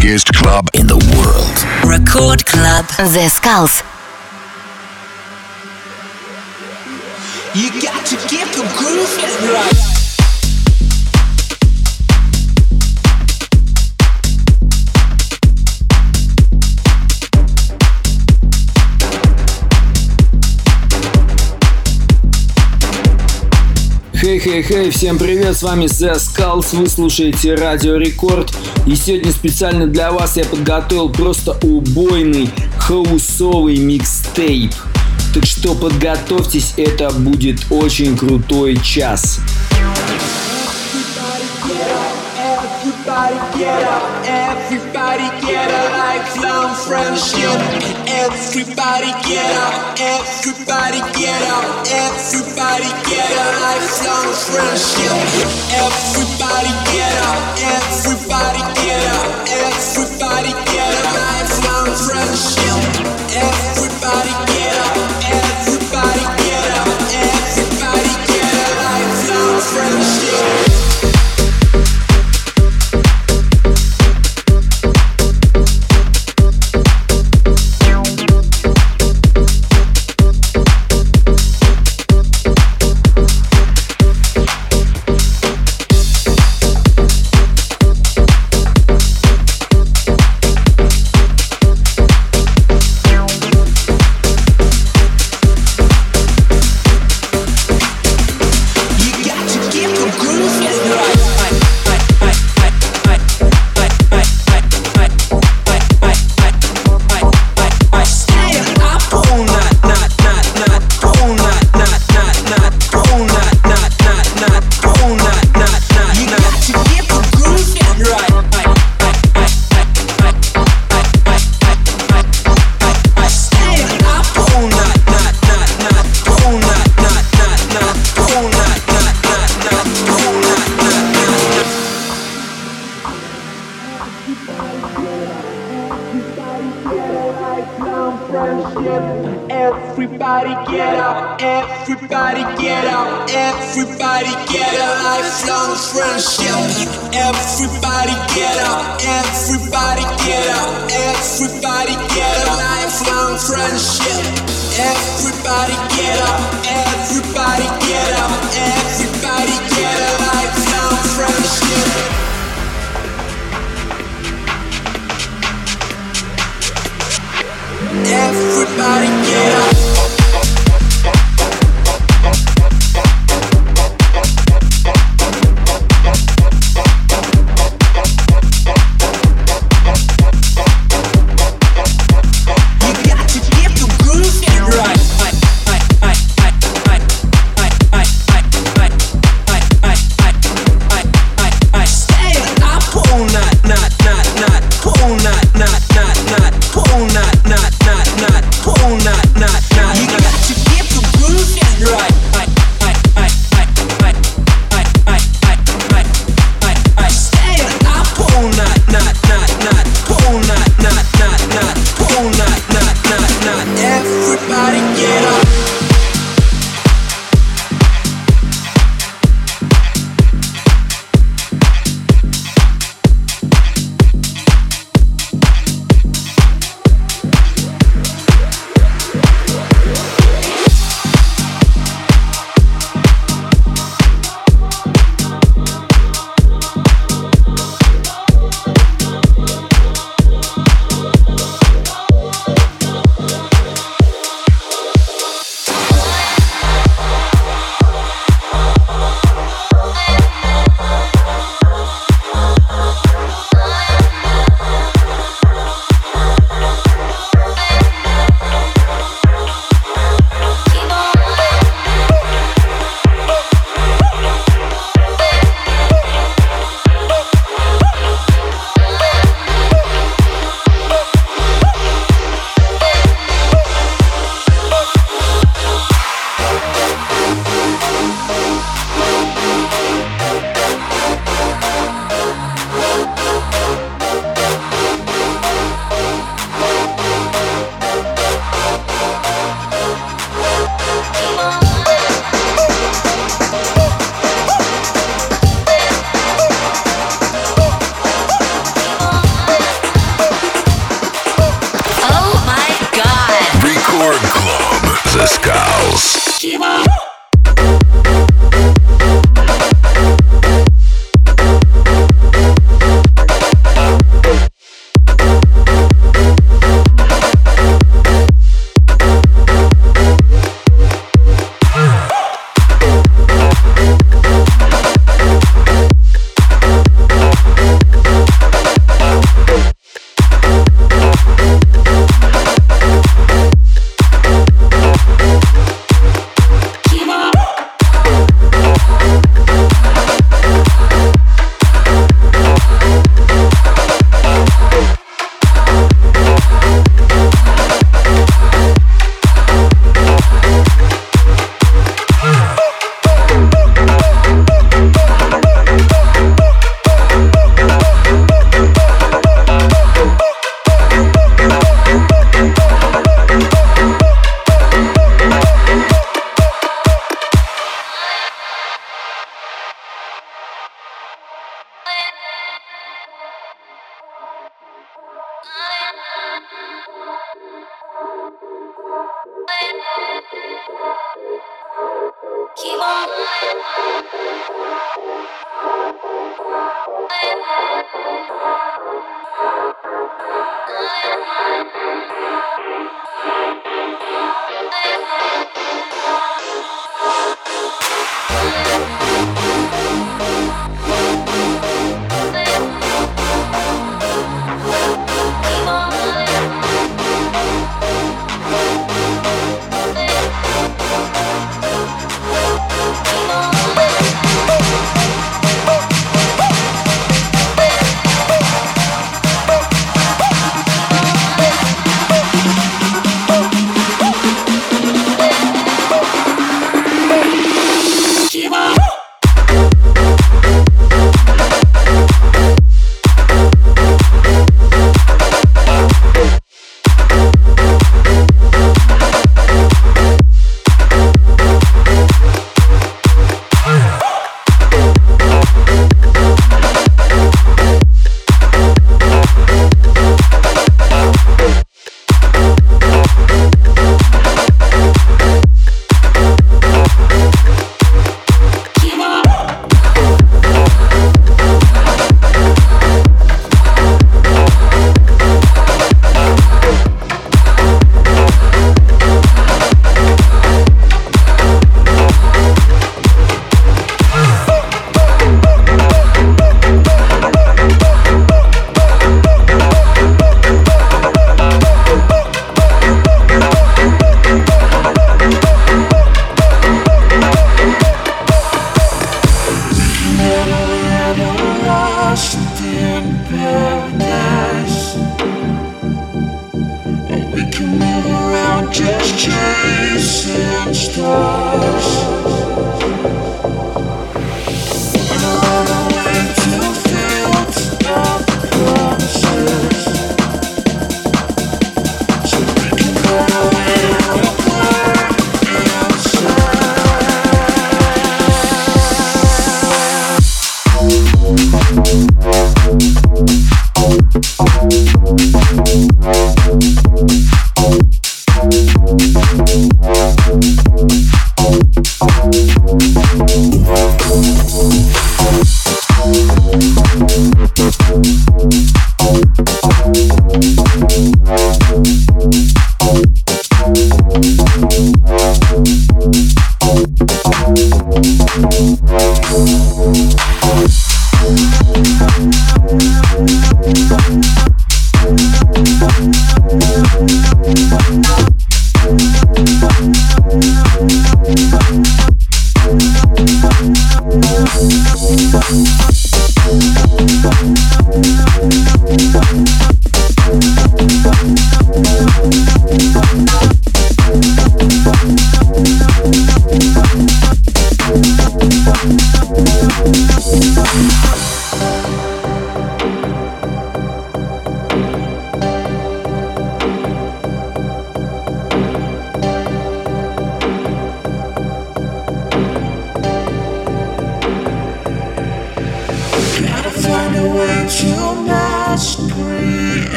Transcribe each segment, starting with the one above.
biggest club in the world. Record Club. The Skulls. You got to get the groove right. Хей-хей-хей, всем привет, с вами The Skulls, вы слушаете Радио Рекорд. И сегодня специально для вас я подготовил просто убойный хаусовый микстейп. Так что подготовьтесь, это будет очень крутой час. Everybody get up, everybody get a lifelong friendship. Everybody get up, everybody get up, everybody get a lifelong friendship. Everybody get up, everybody get up, everybody get a lifelong friendship. Everybody get everybody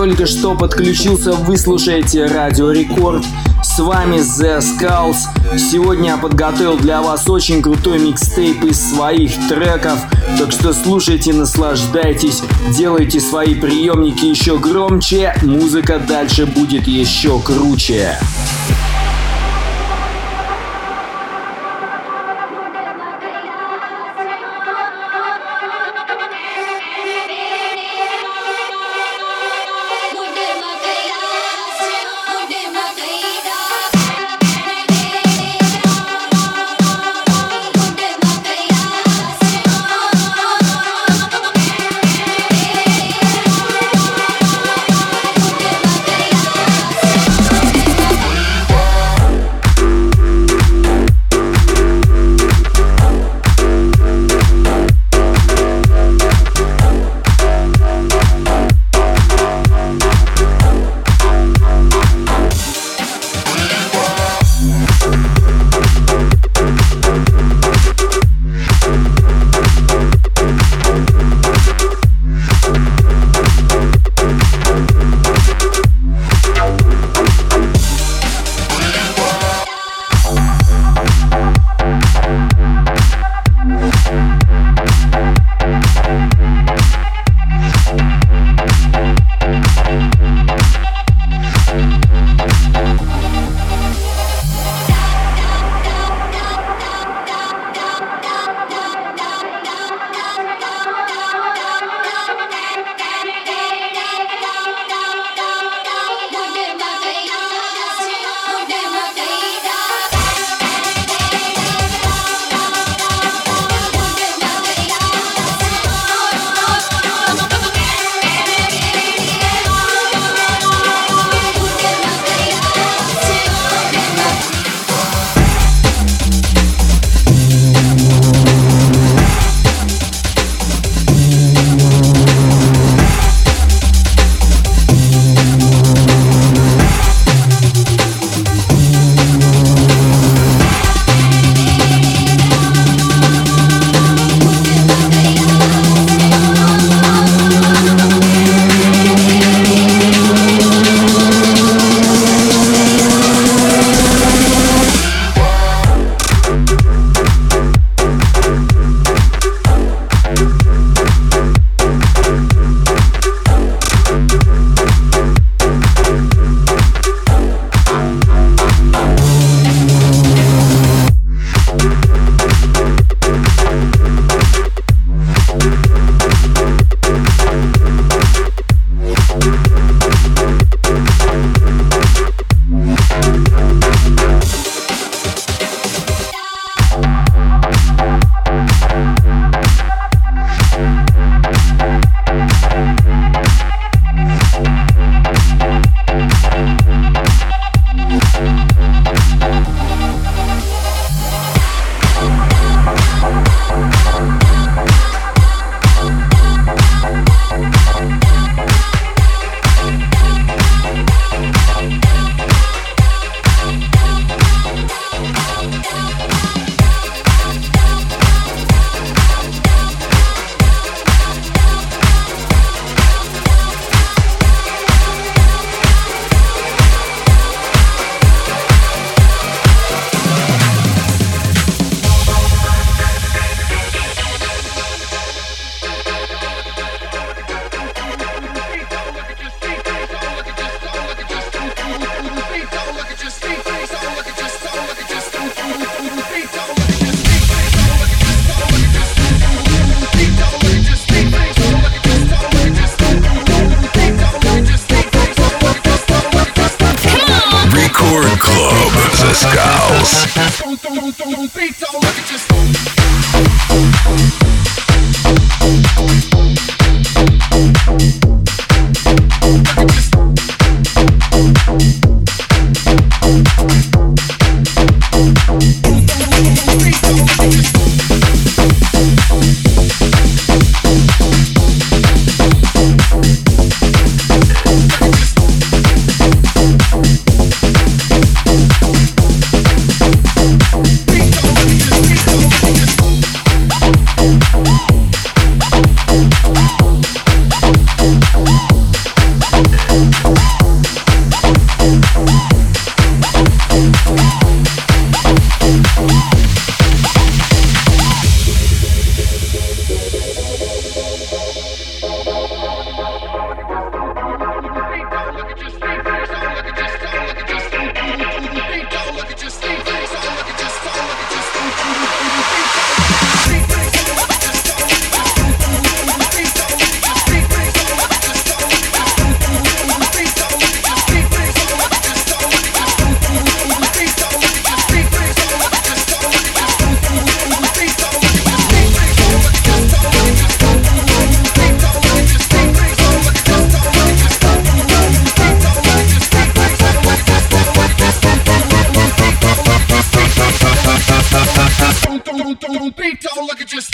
только что подключился, вы слушаете Радио Рекорд. С вами The Skulls. Сегодня я подготовил для вас очень крутой микстейп из своих треков. Так что слушайте, наслаждайтесь, делайте свои приемники еще громче, музыка дальше будет еще круче. Don't don't don't don't be don't look at just.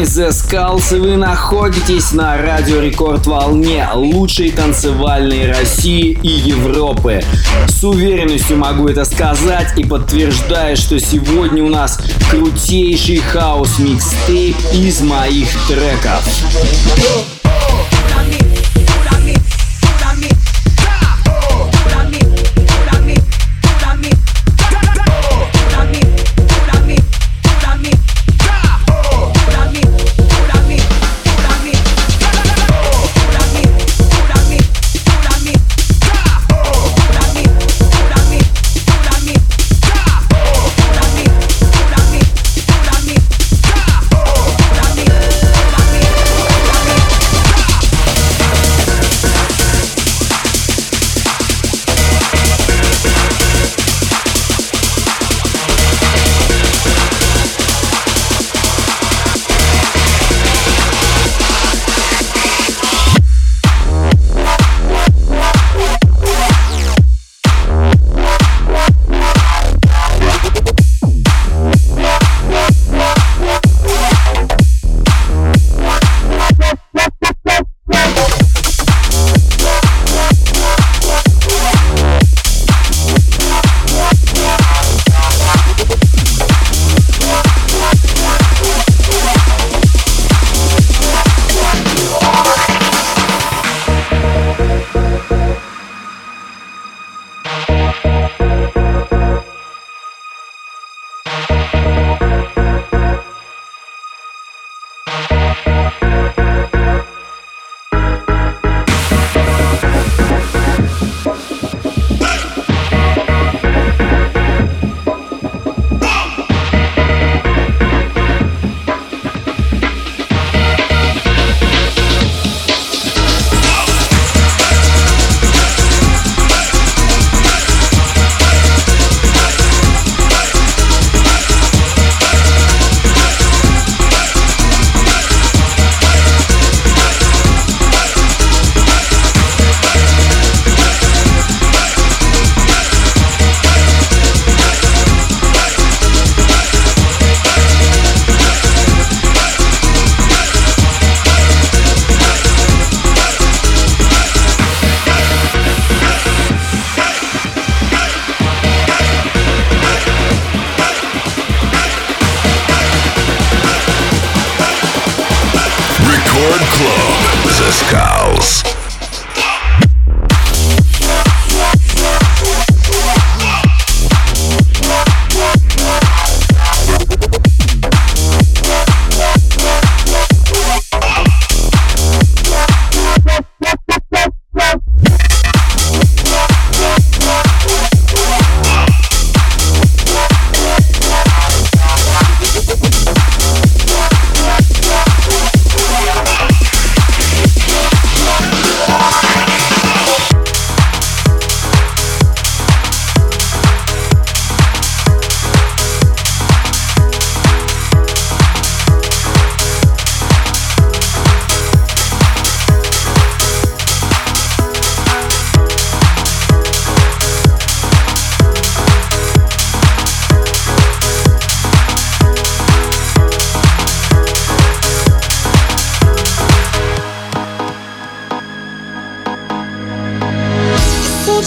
The Skulls, и вы находитесь на Радио Рекорд волне лучшей танцевальной России и Европы. С уверенностью могу это сказать и подтверждаю, что сегодня у нас крутейший хаос микстейп из моих треков.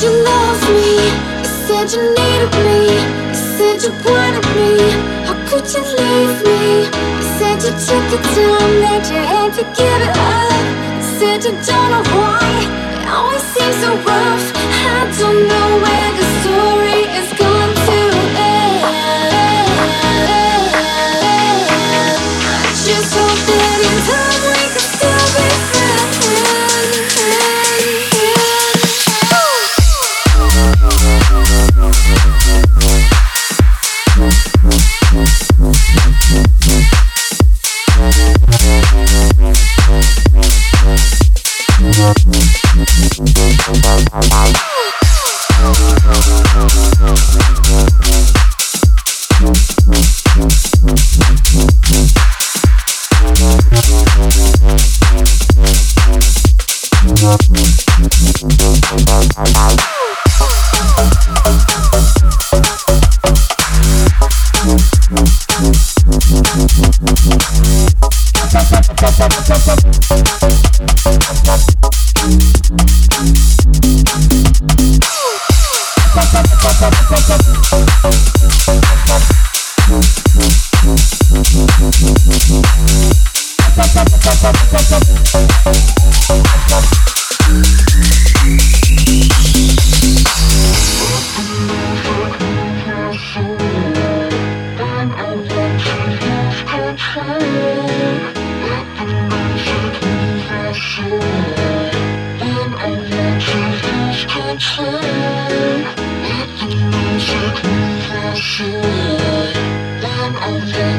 you loved me, you said you needed me, you said you wanted me. How could you leave me? You said you took the time that you had to give it up. You said you don't know why, it always seems so rough. I don't know where to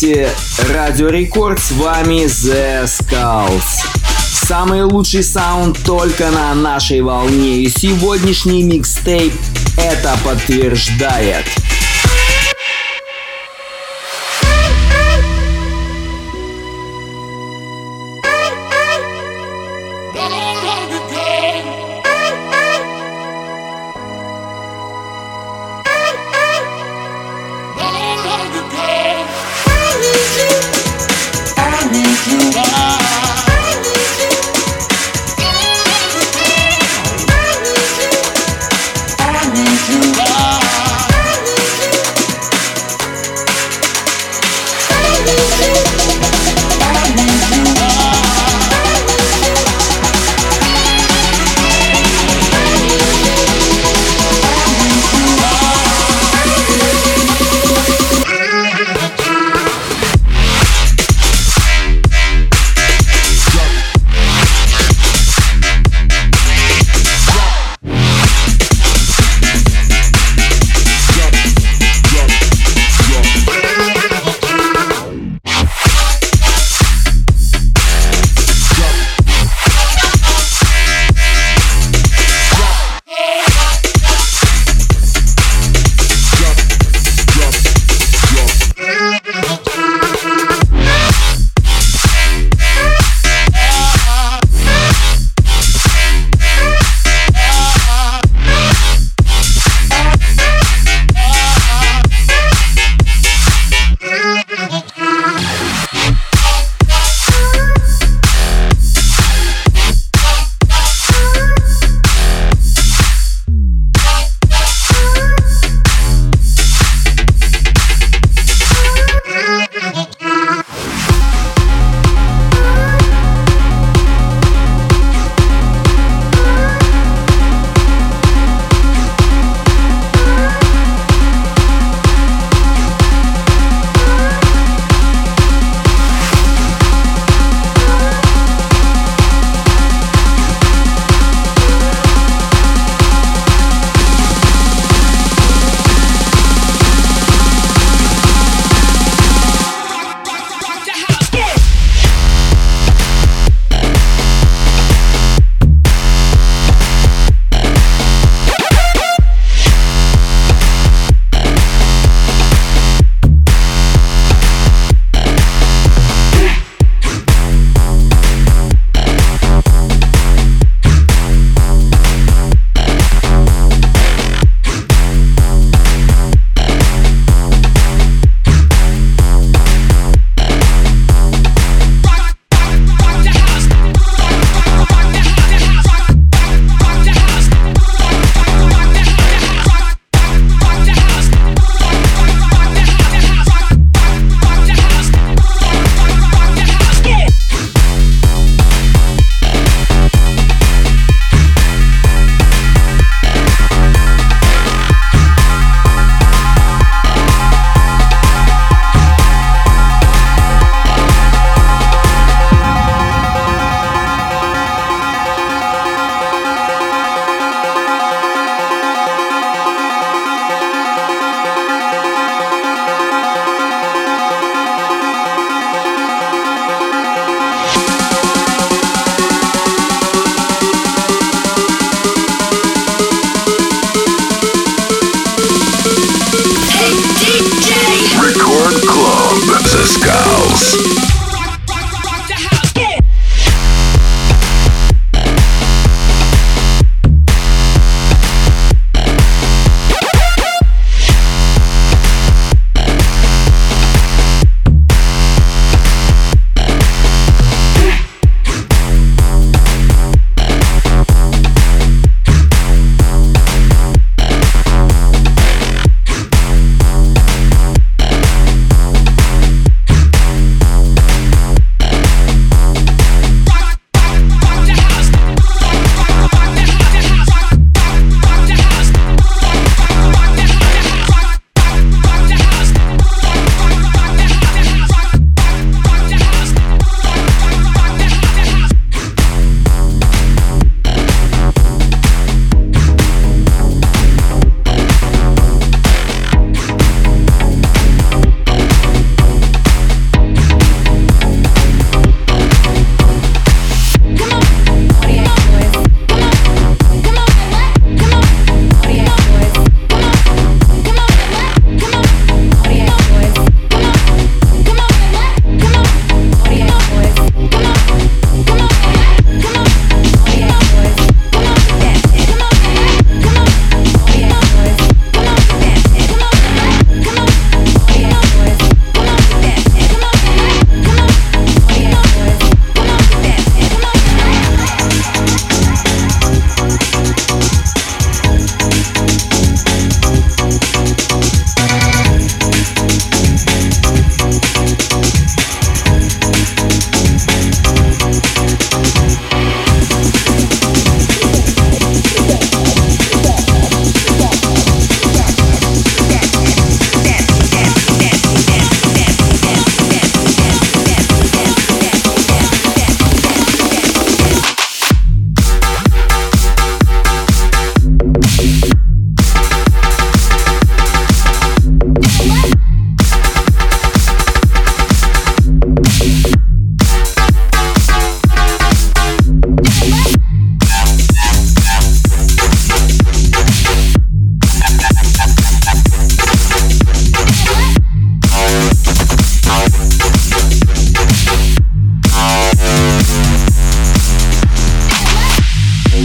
Слушаете Радио Рекорд, с вами The Skulls. Самый лучший саунд только на нашей волне, и сегодняшний микстейп это подтверждает.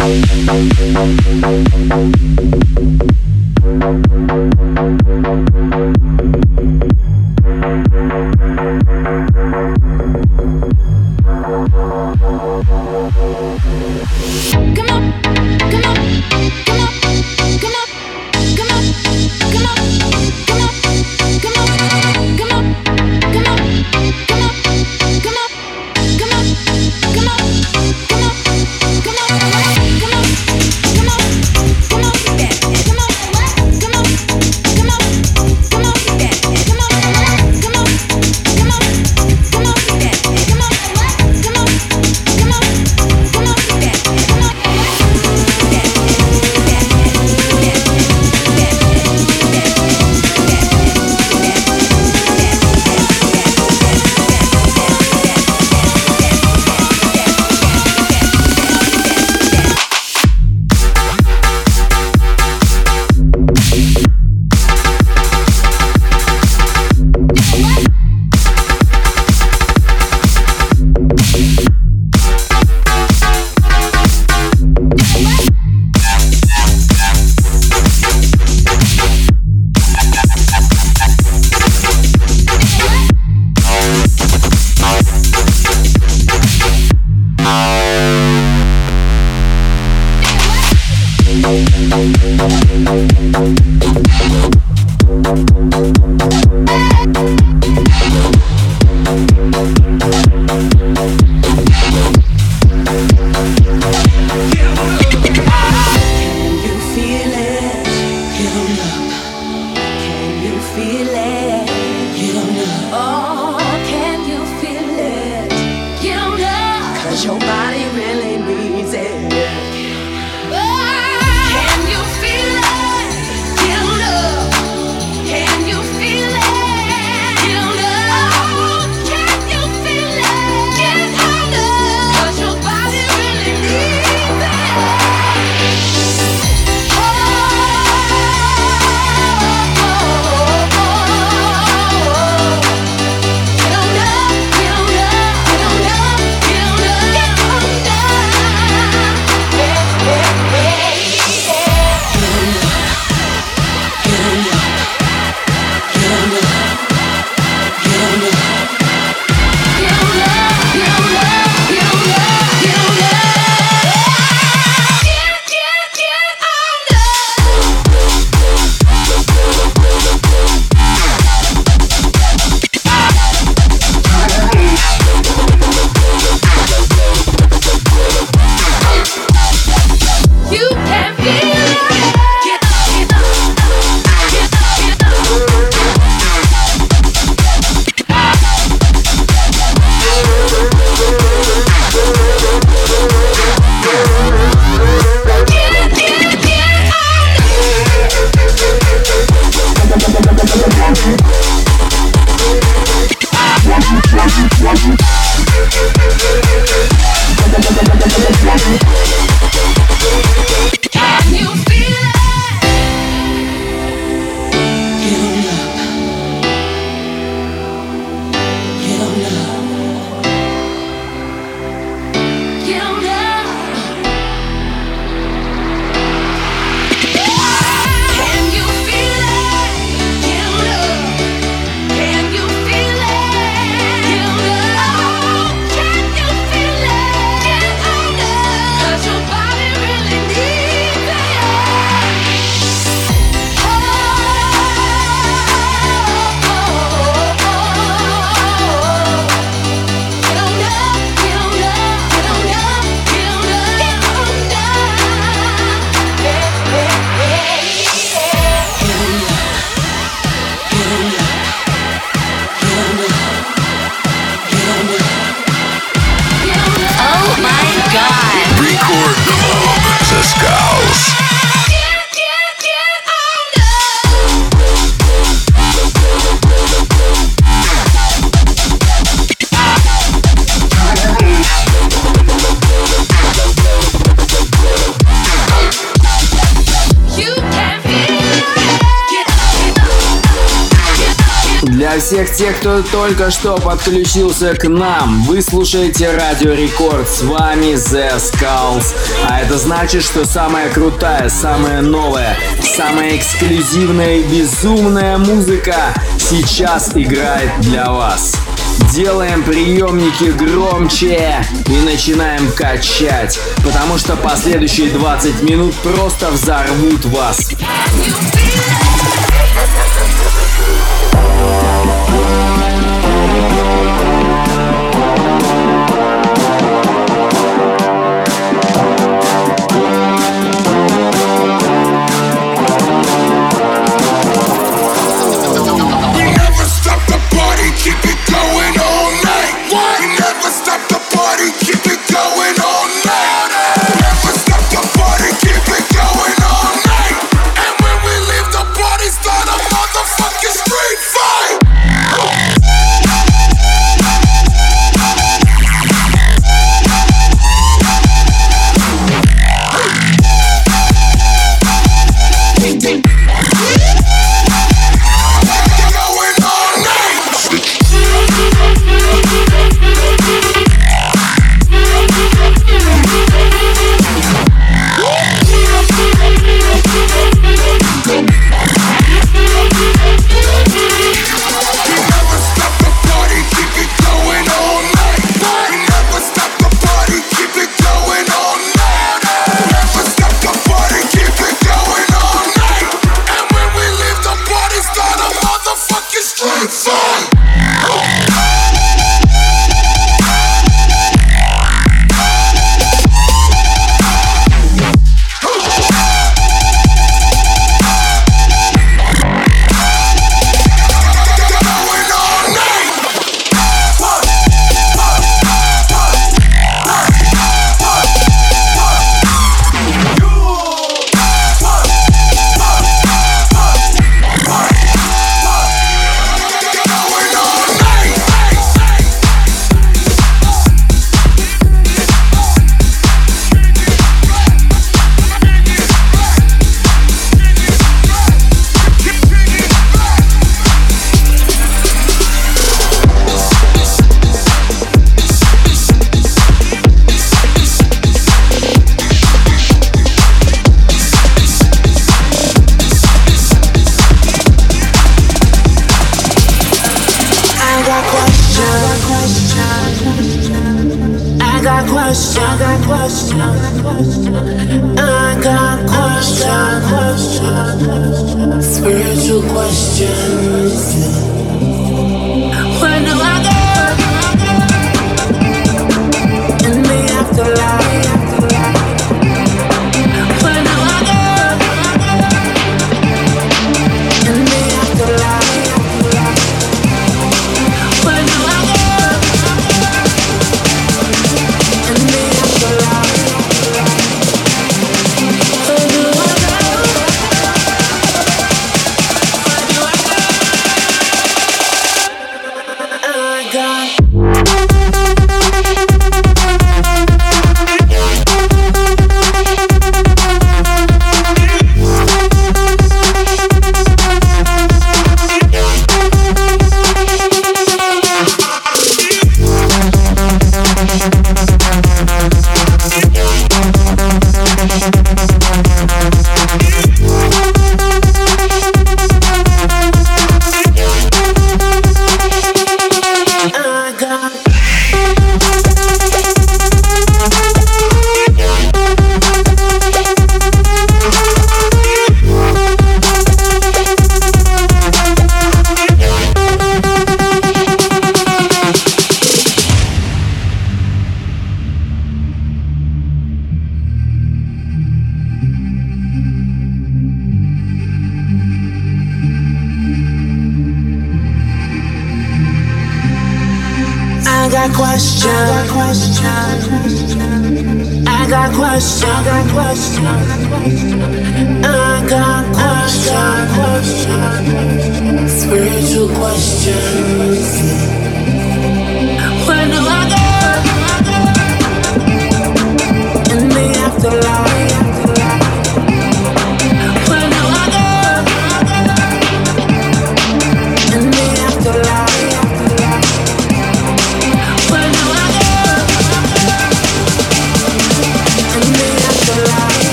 Thank you. your body кто только что подключился к нам. Вы слушаете Радио Рекорд, с вами The Skulls. А это значит, что самая крутая, самая новая, самая эксклюзивная и безумная музыка сейчас играет для вас. Делаем приемники громче и начинаем качать, потому что последующие 20 минут просто взорвут вас. spiritual question.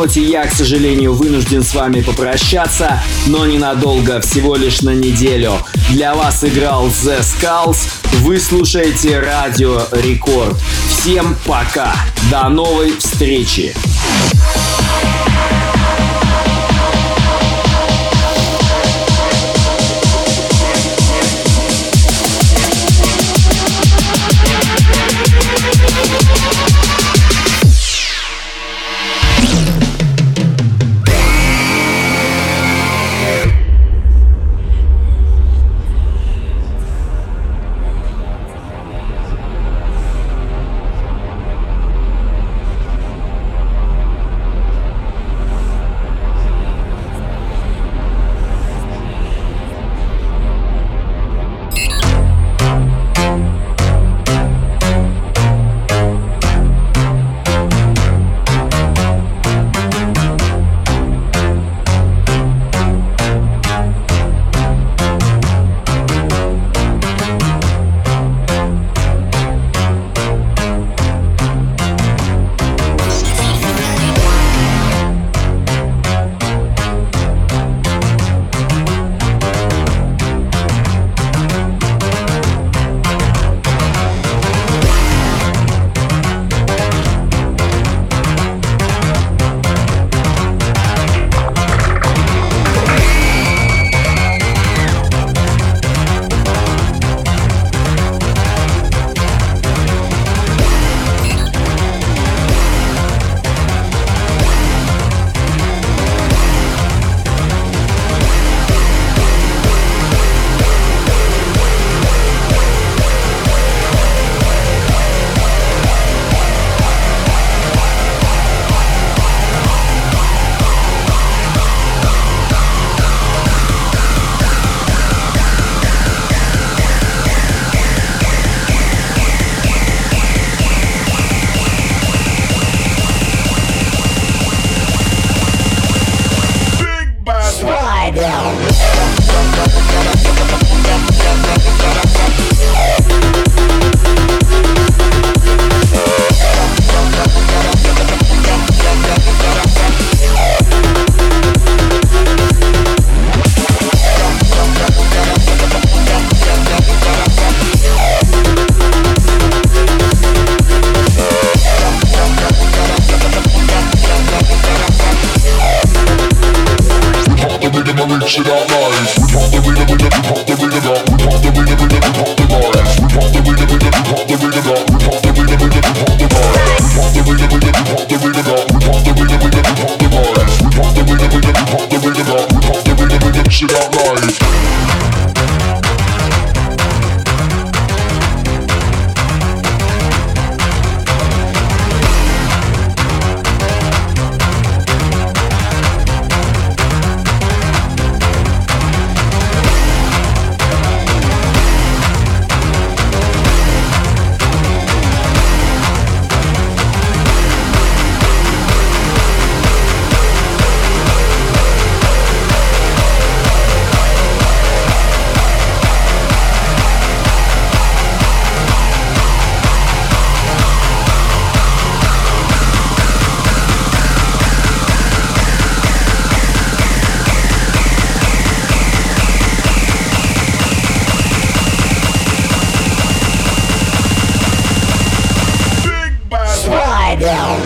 Ноте я, к сожалению, вынужден с вами попрощаться, но ненадолго, всего лишь на неделю. Для вас играл The Skulls, вы слушаете Радио Рекорд. Всем пока, до новой встречи. Down.